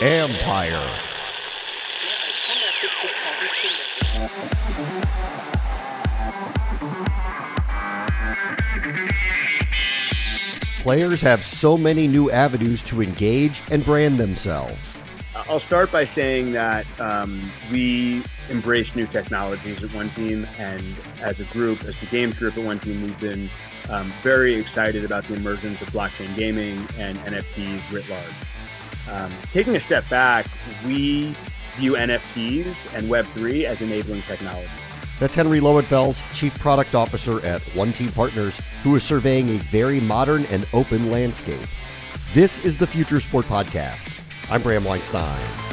Empire. Players have so many new avenues to engage and brand themselves. I'll start by saying that um, we embrace new technologies at one team, and as a group, as the games group at one team, we've been um, very excited about the emergence of blockchain gaming and NFTs writ large. Um, taking a step back, we view NFTs and Web3 as enabling technology. That's Henry Lowenfels, Chief Product Officer at One Team Partners, who is surveying a very modern and open landscape. This is the Future Sport Podcast. I'm Bram Weinstein.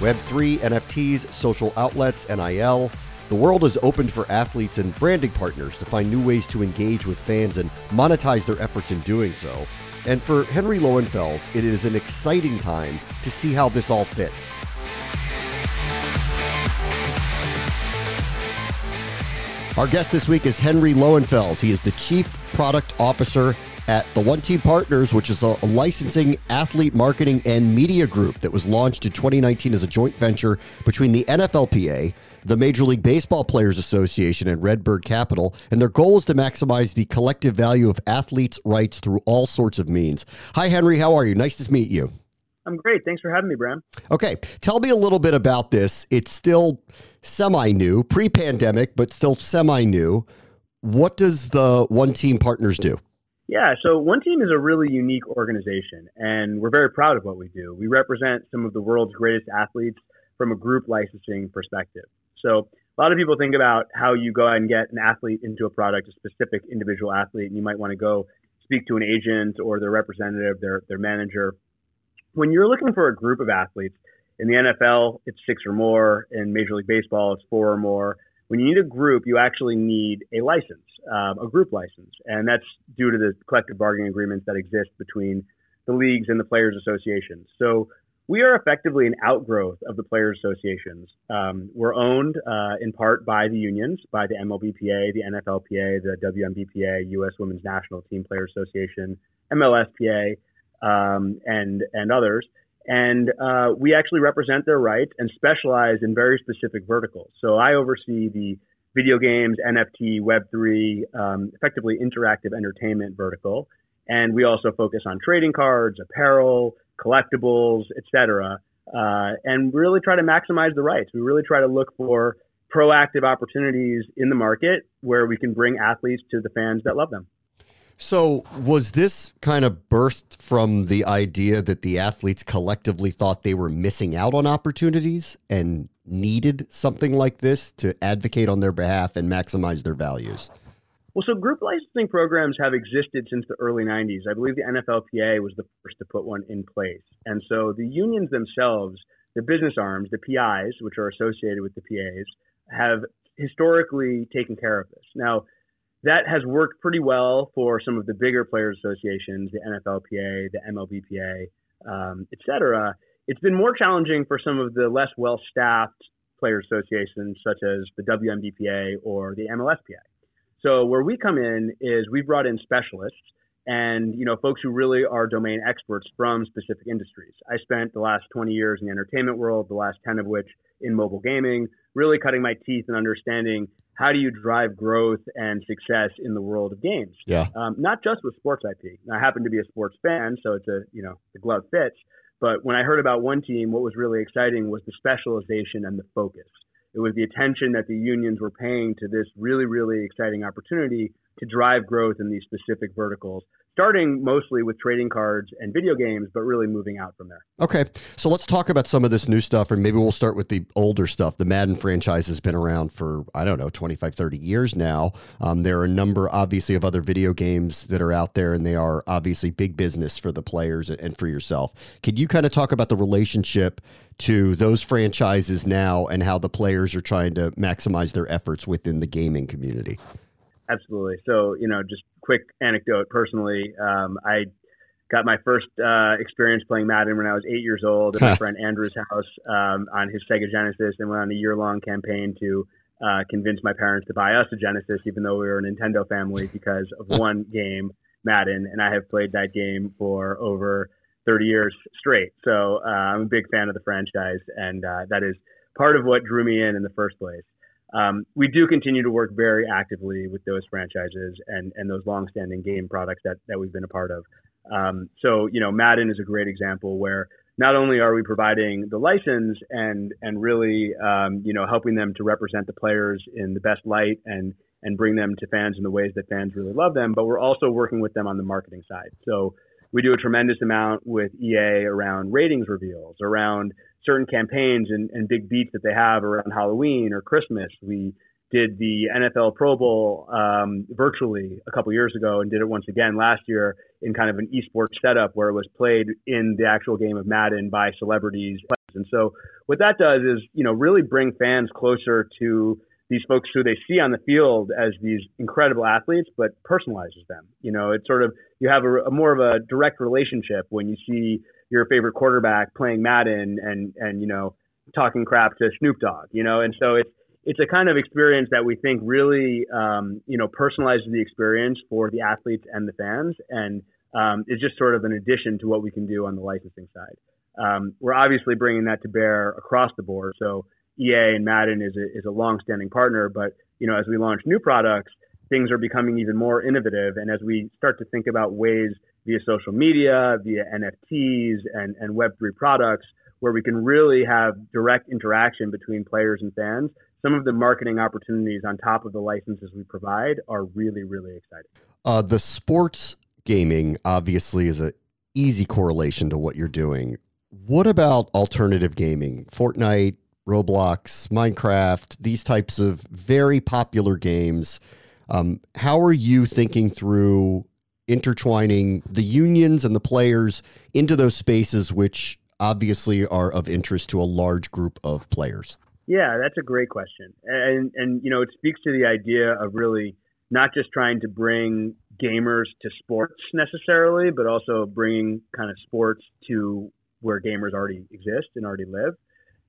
Web3, NFTs, social outlets, NIL. The world is opened for athletes and branding partners to find new ways to engage with fans and monetize their efforts in doing so. And for Henry Lowenfels, it is an exciting time to see how this all fits. Our guest this week is Henry Lowenfels. He is the Chief Product Officer at the One Team Partners, which is a licensing, athlete marketing, and media group that was launched in 2019 as a joint venture between the NFLPA, the Major League Baseball Players Association, and Redbird Capital. And their goal is to maximize the collective value of athletes' rights through all sorts of means. Hi, Henry. How are you? Nice to meet you. I'm great. Thanks for having me, Bram. Okay. Tell me a little bit about this. It's still semi new, pre pandemic, but still semi new. What does the One Team Partners do? Yeah, so One Team is a really unique organization, and we're very proud of what we do. We represent some of the world's greatest athletes from a group licensing perspective. So a lot of people think about how you go out and get an athlete into a product, a specific individual athlete, and you might want to go speak to an agent or their representative, their their manager. When you're looking for a group of athletes, in the NFL, it's six or more. In Major League Baseball, it's four or more. When you need a group, you actually need a license, um, a group license, and that's due to the collective bargaining agreements that exist between the leagues and the players' associations. So we are effectively an outgrowth of the players' associations. Um, we're owned uh, in part by the unions, by the MLBPA, the NFLPA, the WNBPA, U.S. Women's National Team Players Association, MLSPA, um, and and others and uh, we actually represent their rights and specialize in very specific verticals. So I oversee the video games, NFT, Web3, um, effectively interactive entertainment vertical, and we also focus on trading cards, apparel, collectibles, etc. Uh, and really try to maximize the rights. We really try to look for proactive opportunities in the market where we can bring athletes to the fans that love them. So, was this kind of burst from the idea that the athletes collectively thought they were missing out on opportunities and needed something like this to advocate on their behalf and maximize their values? Well, so group licensing programs have existed since the early 90s. I believe the NFLPA was the first to put one in place. And so the unions themselves, the business arms, the PIs, which are associated with the PAs, have historically taken care of this. Now, that has worked pretty well for some of the bigger players associations, the NFLPA, the MLBPA, um, et cetera. It's been more challenging for some of the less well-staffed player associations, such as the WNBPA or the MLSPA. So where we come in is we brought in specialists and you know folks who really are domain experts from specific industries. I spent the last 20 years in the entertainment world, the last 10 of which in mobile gaming, really cutting my teeth and understanding how do you drive growth and success in the world of games? Yeah. Um, not just with sports IP. I happen to be a sports fan, so it's a you know the glove fits. But when I heard about one team, what was really exciting was the specialization and the focus. It was the attention that the unions were paying to this really, really exciting opportunity to drive growth in these specific verticals starting mostly with trading cards and video games, but really moving out from there. Okay. So let's talk about some of this new stuff, and maybe we'll start with the older stuff. The Madden franchise has been around for, I don't know, 25, 30 years now. Um, there are a number, obviously, of other video games that are out there, and they are obviously big business for the players and for yourself. Could you kind of talk about the relationship to those franchises now and how the players are trying to maximize their efforts within the gaming community? Absolutely. So, you know, just quick anecdote personally. Um, I got my first uh, experience playing Madden when I was eight years old at my friend Andrew's house um, on his Sega Genesis, and went on a year long campaign to uh, convince my parents to buy us a Genesis, even though we were a Nintendo family, because of one game, Madden, and I have played that game for over 30 years straight. So uh, I'm a big fan of the franchise, and uh, that is part of what drew me in in the first place. Um, we do continue to work very actively with those franchises and, and those longstanding game products that, that we've been a part of. Um, so, you know, Madden is a great example where not only are we providing the license and and really, um, you know, helping them to represent the players in the best light and and bring them to fans in the ways that fans really love them, but we're also working with them on the marketing side. So we do a tremendous amount with EA around ratings reveals, around certain campaigns and, and big beats that they have around Halloween or Christmas. We did the NFL Pro Bowl um, virtually a couple years ago and did it once again last year in kind of an esports setup where it was played in the actual game of Madden by celebrities. And so what that does is, you know, really bring fans closer to these folks who they see on the field as these incredible athletes, but personalizes them. You know, it's sort of you have a, a more of a direct relationship when you see your favorite quarterback playing Madden and and you know talking crap to Snoop Dogg, you know, and so it's it's a kind of experience that we think really um, you know personalizes the experience for the athletes and the fans, and um, is just sort of an addition to what we can do on the licensing side. Um, we're obviously bringing that to bear across the board. So EA and Madden is a, is a long-standing partner, but you know as we launch new products, things are becoming even more innovative, and as we start to think about ways via social media, via NFTs and, and Web3 products, where we can really have direct interaction between players and fans. Some of the marketing opportunities on top of the licenses we provide are really, really exciting. Uh, the sports gaming obviously is an easy correlation to what you're doing. What about alternative gaming? Fortnite, Roblox, Minecraft, these types of very popular games. Um, how are you thinking through intertwining the unions and the players into those spaces which obviously are of interest to a large group of players? Yeah, that's a great question. And and you know, it speaks to the idea of really not just trying to bring gamers to sports necessarily, but also bringing kind of sports to where gamers already exist and already live.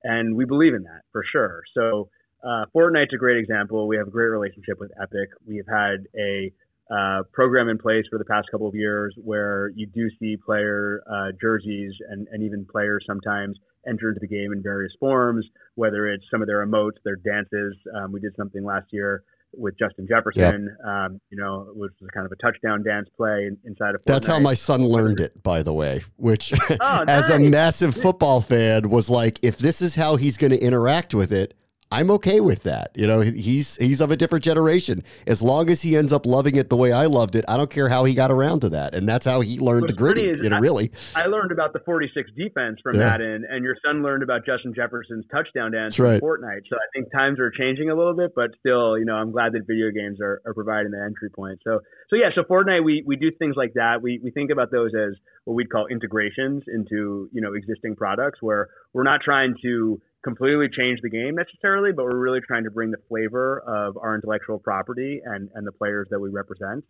And we believe in that for sure. So uh, Fortnite's a great example. We have a great relationship with Epic. We've had a uh, program in place for the past couple of years where you do see player uh, jerseys and, and even players sometimes enter into the game in various forms, whether it's some of their emotes, their dances. Um, we did something last year with Justin Jefferson, um, you know, which was kind of a touchdown dance play inside of. Fortnite. That's how my son learned it, by the way. Which, oh, as a massive football fan, was like, if this is how he's going to interact with it, I'm okay with that. You know, he's he's of a different generation. As long as he ends up loving it the way I loved it, I don't care how he got around to that. And that's how he learned What's to Griddy. You know, I, really. I learned about the 46 defense from yeah. Madden, and your son learned about Justin Jefferson's touchdown dance from right. Fortnite. So I think times are changing a little bit, but still, you know, I'm glad that video games are, are providing the entry point. So so yeah, so Fortnite we we do things like that. We we think about those as what we'd call integrations into you know existing products, where we're not trying to completely change the game necessarily, but we're really trying to bring the flavor of our intellectual property and, and the players that we represent.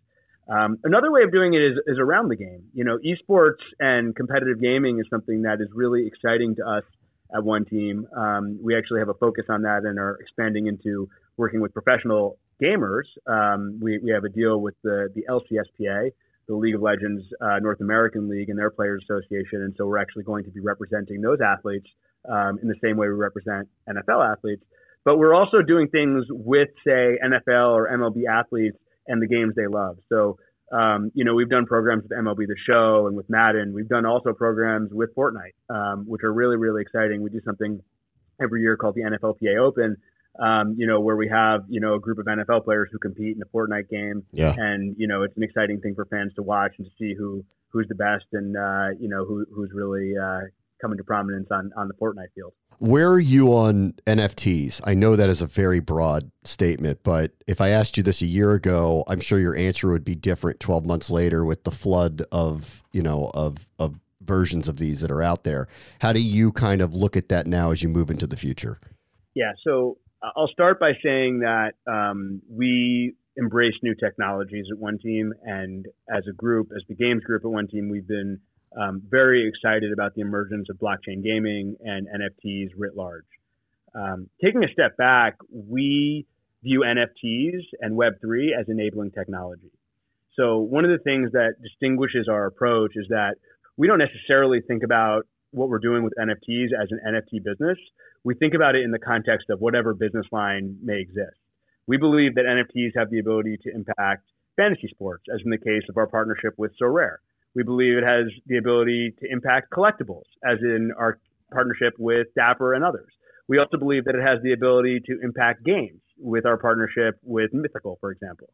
Um, another way of doing it is, is around the game. You know, esports and competitive gaming is something that is really exciting to us at one team. Um, we actually have a focus on that and are expanding into working with professional gamers. Um, we, we have a deal with the, the LCSPA, the League of Legends uh, North American League and their Players Association. And so we're actually going to be representing those athletes um, in the same way we represent NFL athletes. But we're also doing things with, say, NFL or MLB athletes and the games they love. So, um, you know, we've done programs with MLB The Show and with Madden. We've done also programs with Fortnite, um, which are really, really exciting. We do something every year called the NFLPA Open, Um, you know, where we have you know a group of NFL players who compete in a Fortnite game, Yeah. and you know it's an exciting thing for fans to watch and to see who who's the best and uh, you know who who's really uh, coming to prominence on on the Fortnite field. Where are you on NFTs? I know that is a very broad statement, but if I asked you this a year ago, I'm sure your answer would be different 12 months later with the flood of, you know, of of versions of these that are out there. How do you kind of look at that now as you move into the future? Yeah, so uh, I'll start by saying that um, we embrace new technologies at One Team, and as a group, as the games group at One Team, we've been um, very excited about the emergence of blockchain gaming and NFTs writ large. Um, taking a step back, we view NFTs and Web3 as enabling technology. So, one of the things that distinguishes our approach is that we don't necessarily think about what we're doing with NFTs as an NFT business. We think about it in the context of whatever business line may exist. We believe that NFTs have the ability to impact fantasy sports, as in the case of our partnership with Sorare. We believe it has the ability to impact collectibles, as in our partnership with Dapper and others. We also believe that it has the ability to impact games with our partnership with Mythical, for example.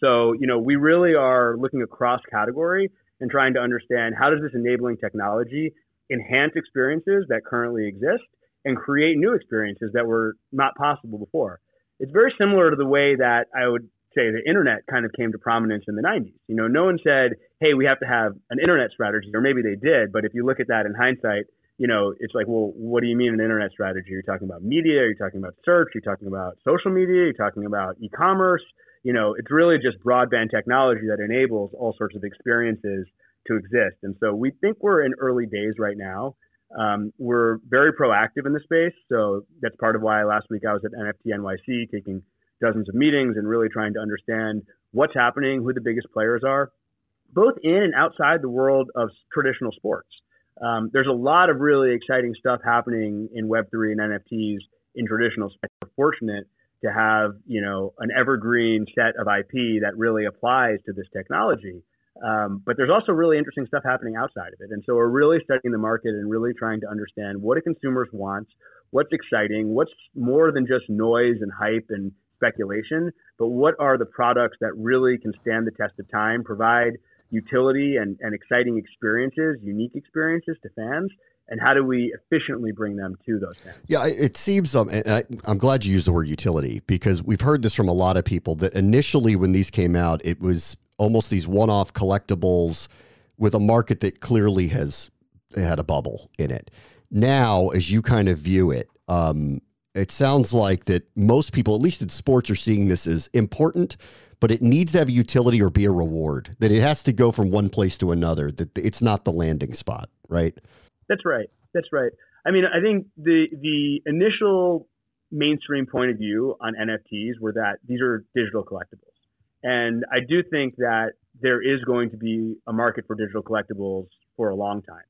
So, you know, we really are looking across category and trying to understand how does this enabling technology enhance experiences that currently exist and create new experiences that were not possible before. It's very similar to the way that I would say the internet kind of came to prominence in the 90s. You know, no one said, "Hey, we have to have an internet strategy," or maybe they did, but if you look at that in hindsight, you know, it's like, well, what do you mean an internet strategy? You're talking about media, you're talking about search, you're talking about social media, you're talking about e-commerce. You know, it's really just broadband technology that enables all sorts of experiences to exist. And so we think we're in early days right now. Um, we're very proactive in the space. So that's part of why last week I was at NFT NYC taking dozens of meetings and really trying to understand what's happening, who the biggest players are, both in and outside the world of traditional sports. Um, there's a lot of really exciting stuff happening in Web3 and NFTs in traditional sports. We're fortunate to have, you know, an evergreen set of IP that really applies to this technology. Um, but there's also really interesting stuff happening outside of it. And so we're really studying the market and really trying to understand what do consumers want, what's exciting, what's more than just noise and hype and speculation, but what are the products that really can stand the test of time, provide utility and, and exciting experiences, unique experiences to fans, and how do we efficiently bring them to those fans? Yeah, it seems, um, and I, I'm glad you used the word utility because we've heard this from a lot of people that initially when these came out, it was almost these one-off collectibles with a market that clearly has had a bubble in it. Now, as you kind of view it, um, it sounds like that most people, at least in sports, are seeing this as important, but it needs to have a utility or be a reward. That it has to go from one place to another. That it's not the landing spot, right? That's right. That's right. I mean, I think the the initial mainstream point of view on NFTs were that these are digital collectibles. And I do think that there is going to be a market for digital collectibles for a long time.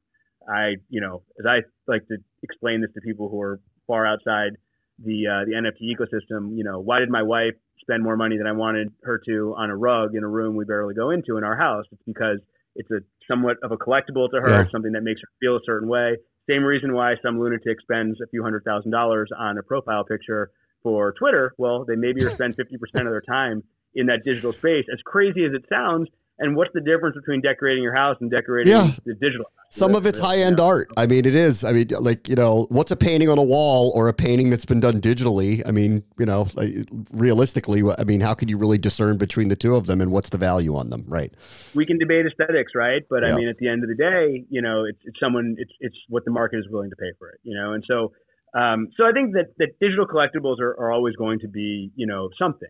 I, you know, as I like to explain this to people who are far outside the uh, the NFT ecosystem, you know, why did my wife spend more money than I wanted her to on a rug in a room we barely go into in our house? It's because it's a somewhat of a collectible to her, Yeah. something that makes her feel a certain way. Same reason why some lunatic spends a few hundred thousand dollars on a profile picture for Twitter. Well, they maybe spend 50% of their time in that digital space. As crazy as it sounds, and what's the difference between decorating your house and decorating Yeah. the digital? house? Some of it's high end art. I mean, it is. I mean, like, you know, what's a painting on a wall or a painting that's been done digitally? I mean, you know, like, realistically, I mean, how can you really discern between the two of them and what's the value on them? Right. we can debate aesthetics, right? But Yeah. I mean, at the end of the day, you know, it's, it's someone, it's it's what the market is willing to pay for it, you know. And so, um, so I think that that digital collectibles are, are always going to be, you know, something.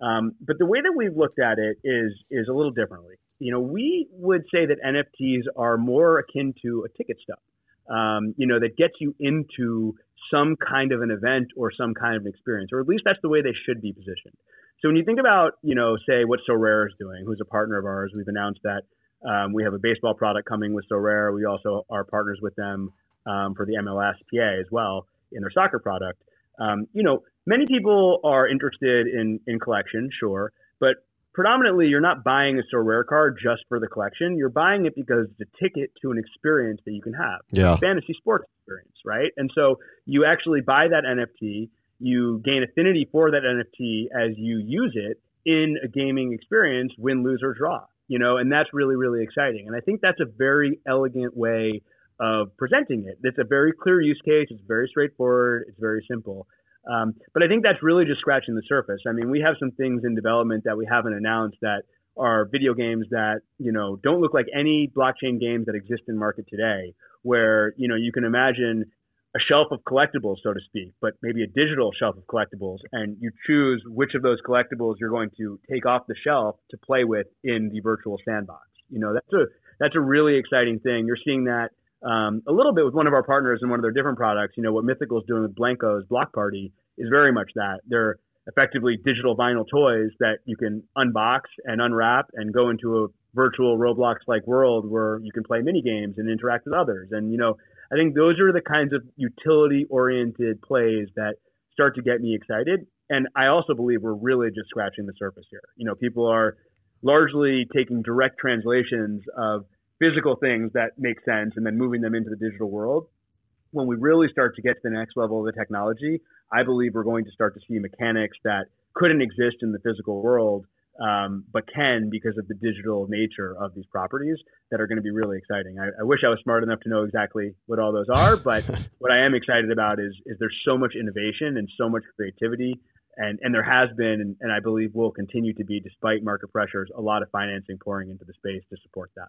Um, but the way that we've looked at it is is a little differently. You know, we would say that NFTs are more akin to a ticket stub. Um, you know, that gets you into some kind of an event or some kind of an experience, or at least that's the way they should be positioned. So when you think about, you know, say what SoRare is doing, who's a partner of ours, we've announced that um, we have a baseball product coming with SoRare. We also are partners with them um, for the MLS PA as well in their soccer product. Um, you know, many people are interested in in collection, sure, but predominantly you're not buying a store SoRare card just for the collection. You're buying it because it's a ticket to an experience that you can have Yeah. fantasy sports experience, right? And so you actually buy that NFT, you gain affinity for that NFT as you use it in a gaming experience, win, lose, or draw. You know, and that's really, really exciting. And I think that's a very elegant way of presenting it. It's a very clear use case. It's very straightforward. It's very simple. Um, but I think that's really just scratching the surface. I mean, we have some things in development that we haven't announced that are video games that you know don't look like any blockchain games that exist in market today where you know you can imagine a shelf of collectibles so to speak but maybe a digital shelf of collectibles and you choose which of those collectibles you're going to take off the shelf to play with in the virtual sandbox you know that's a that's a really exciting thing you're seeing that um, a little bit with one of our partners in one of their different products you know what mythical is doing with Blankos Block Party is very much that they're effectively digital vinyl toys that you can unbox and unwrap and go into a virtual Roblox like world where you can play mini games and interact with others. And you know, I think those are the kinds of utility oriented plays that start to get me excited. And I also believe we're really just scratching the surface here. You know, people are largely taking direct translations of physical things that make sense and then moving them into the digital world when we really start to get to the next level of the technology, I believe we're going to start to see mechanics that couldn't exist in the physical world, um, but can because of the digital nature of these properties that are going to be really exciting. I, I, wish I was smart enough to know exactly what all those are, but what I am excited about is is there's so much innovation and so much creativity. And, and there has been, and, and I believe will continue to be, despite market pressures, a lot of financing pouring into the space to support that.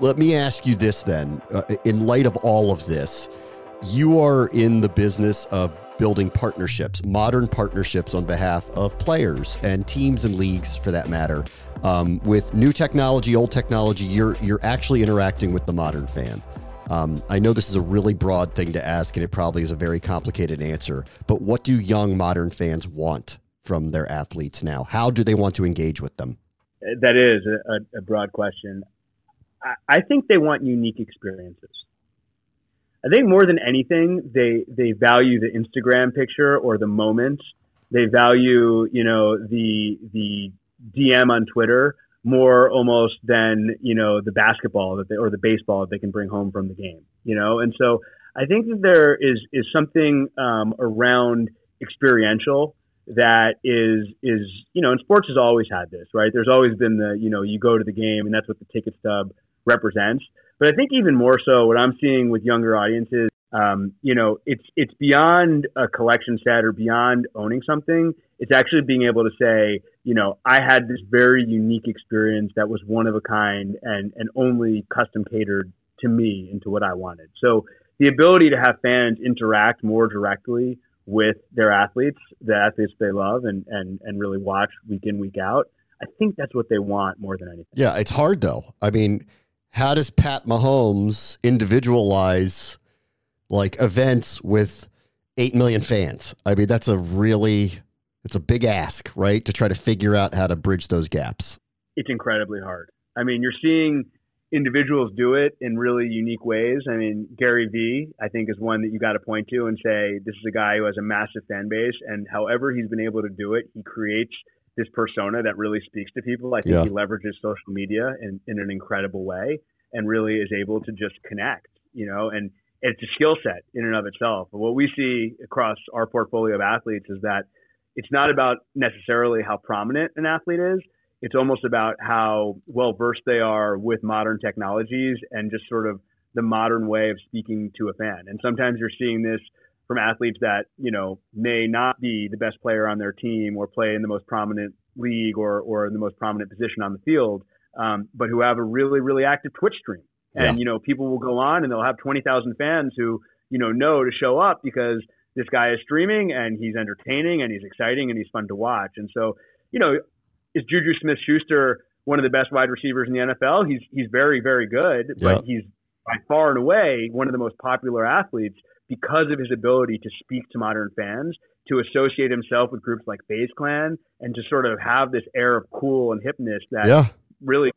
Let me ask you this then. Uh, in light of all of this, you are in the business of building partnerships, modern partnerships on behalf of players and teams and leagues, for that matter. Um, with new technology, old technology, you're you're actually interacting with the modern fan. Um, I know this is a really broad thing to ask, and it probably is a very complicated answer. But what do young modern fans want from their athletes now? How do they want to engage with them? That is a, a broad question. I think they want unique experiences. I think more than anything, they they value the Instagram picture or the moment. They value, you know, the the DM on Twitter more almost than you know the basketball that they, or the baseball that they can bring home from the game. You know, and so I think that there is is something um, around experiential that is is you know, and sports has always had this, right? There's always been the you know you go to the game and that's what the ticket stub represents. But I think even more so, what I'm seeing with younger audiences, um, you know, it's it's beyond a collection set or beyond owning something. It's actually being able to say, you know, I had this very unique experience that was one of a kind and and only custom catered to me and to what I wanted. So the ability to have fans interact more directly with their athletes, the athletes they love, and and and really watch week in week out. I think that's what they want more than anything. Yeah, it's hard though. I mean how does Pat Mahomes individualize like events with 8 million fans? I mean, that's a really it's a big ask, right? To try to figure out how to bridge those gaps. It's incredibly hard. I mean, you're seeing individuals do it in really unique ways. I mean, Gary Vee, I think, is one that you got to point to and say, this is a guy who has a massive fan base. And however he's been able to do it, he creates this persona that really speaks to people. I think yeah. he leverages social media in, in an incredible way and really is able to just connect, you know, and it's a skill set in and of itself. But what we see across our portfolio of athletes is that it's not about necessarily how prominent an athlete is. It's almost about how well versed they are with modern technologies and just sort of the modern way of speaking to a fan. And sometimes you're seeing this from athletes that you know may not be the best player on their team or play in the most prominent league or or in the most prominent position on the field, um, but who have a really really active Twitch stream. And yeah. you know people will go on and they'll have twenty thousand fans who you know know to show up because this guy is streaming and he's entertaining and he's exciting and he's fun to watch. And so you know is Juju Smith Schuster one of the best wide receivers in the NFL? He's he's very very good, but he's by far and away one of the most popular athletes because of his ability to speak to modern fans, to associate himself with groups like FaZe Clan, and to sort of have this air of cool and hipness that Yeah. really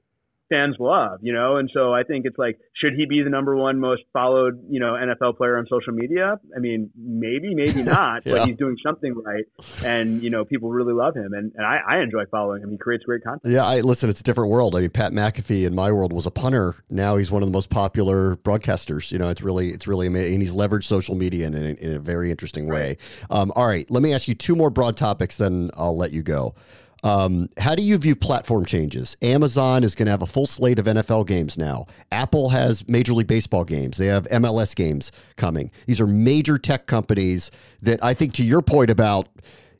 fans love, you know? And so I think it's like, should he be the number one most followed, you know, NFL player on social media? I mean, maybe, maybe not, Yeah. but he's doing something right. And, you know, people really love him. And, and I, I enjoy following him. He creates great content. Yeah, I listen. It's a different world. I mean, Pat McAfee in my world was a punter. Now he's one of the most popular broadcasters. You know, it's really, it's really amazing. And he's leveraged social media in, a- in a very interesting way. Um, all right, let me ask you two more broad topics, then I'll let you go. Um, how do you view platform changes? Amazon is going to have a full slate of NFL games now. Apple has Major League Baseball games. They have MLS games coming. These are major tech companies that I think, to your point about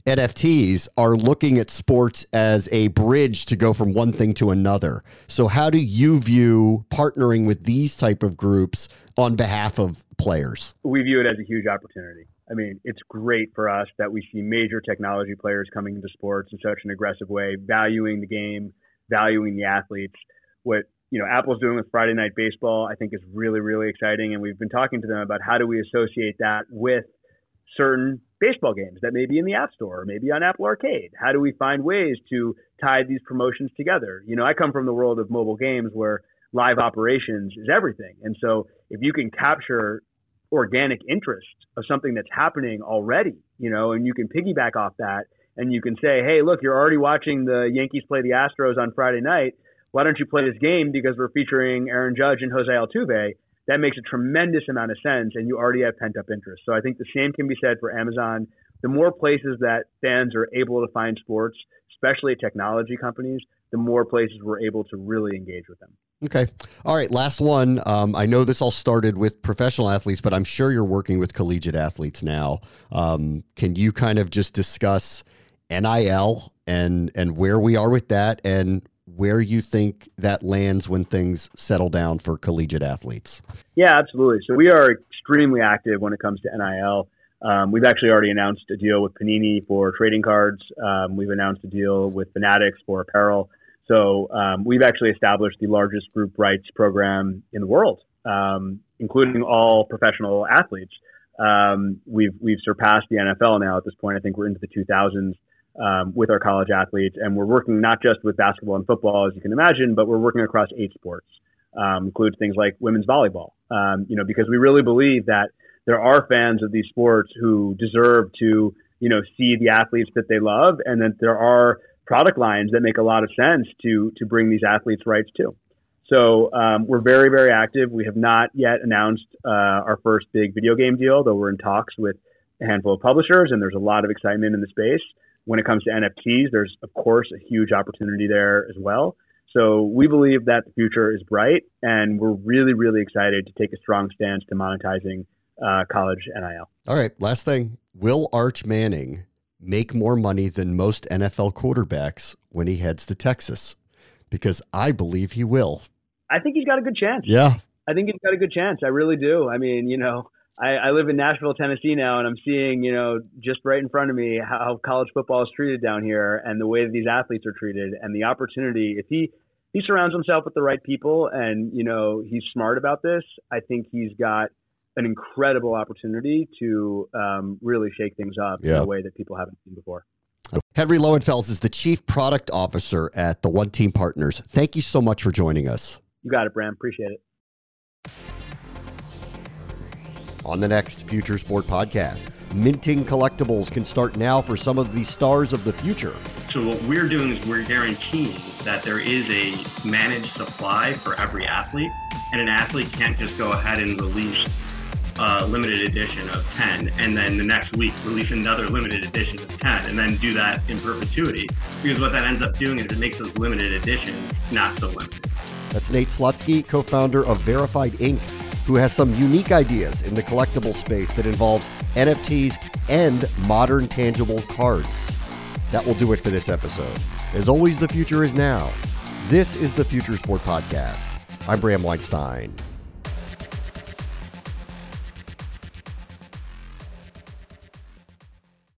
NFTs are looking at sports as a bridge to go from one thing to another. So how do you view partnering with these type of groups on behalf of players? we view it as a huge opportunity. I mean, it's great for us that we see major technology players coming into sports in such an aggressive way, valuing the game, valuing the athletes. What you know, Apple's doing with Friday Night Baseball, I think, is really, really exciting. And we've been talking to them about how do we associate that with certain baseball games that may be in the App Store or maybe on Apple Arcade. How do we find ways to tie these promotions together? You know, I come from the world of mobile games where live operations is everything. And so if you can capture organic interest of something that's happening already, you know, and you can piggyback off that and you can say, hey, look, you're already watching the Yankees play the Astros on Friday night. Why don't you play this game because we're featuring Aaron Judge and Jose Altuve? That makes a tremendous amount of sense, and you already have pent up interest. So I think the same can be said for Amazon. The more places that fans are able to find sports, especially technology companies, the more places we're able to really engage with them. Okay. All right. Last one. Um, I know this all started with professional athletes, but I'm sure you're working with collegiate athletes now. Um, can you kind of just discuss NIL and and where we are with that and where you think that lands when things settle down for collegiate athletes? Yeah, absolutely. So we are extremely active when it comes to NIL. Um, we've actually already announced a deal with Panini for trading cards. Um, we've announced a deal with Fanatics for apparel. So um, we've actually established the largest group rights program in the world, um, including all professional athletes. Um, we've we've surpassed the NFL now at this point. I think we're into the 2000s um, with our college athletes, and we're working not just with basketball and football, as you can imagine, but we're working across eight sports, um, includes things like women's volleyball. Um, you know, because we really believe that there are fans of these sports who deserve to, you know, see the athletes that they love, and that there are product lines that make a lot of sense to to bring these athletes rights to. So um, we're very very active. We have not yet announced uh, our first big video game deal, though we're in talks with a handful of publishers, and there's a lot of excitement in the space. When it comes to NFTs, there's of course a huge opportunity there as well. So we believe that the future is bright, and we're really really excited to take a strong stance to monetizing uh, college NIL. All right. Last thing. Will Arch Manning make more money than most NFL quarterbacks when he heads to Texas? Because I believe he will. I think he's got a good chance. Yeah. I think he's got a good chance. I really do. I mean, you know, I, I live in Nashville, Tennessee now, and I'm seeing, you know, just right in front of me how college football is treated down here and the way that these athletes are treated and the opportunity. If he he surrounds himself with the right people and you know he's smart about this, I think he's got an incredible opportunity to um, really shake things up in a way that people haven't seen before. Henry Lowenfels is the Chief Product Officer at the One Team Partners. Thank you so much for joining us. You got it, Bram. Appreciate it. On the next Future Sport podcast, minting collectibles can start now for some of the stars of the future. So what we're doing is we're guaranteeing that there is a managed supply for every athlete, and an athlete can't just go ahead and release a limited edition of 10, and then the next week release another limited edition of 10, and then do that in perpetuity. Because what that ends up doing is it makes those limited editions not so limited. That's Nate Slutsky, co founder of Verified Inc., who has some unique ideas in the collectible space that involves NFTs and modern tangible cards. That will do it for this episode. As always, the future is now. This is the Future Sport Podcast. I'm Bram Weinstein.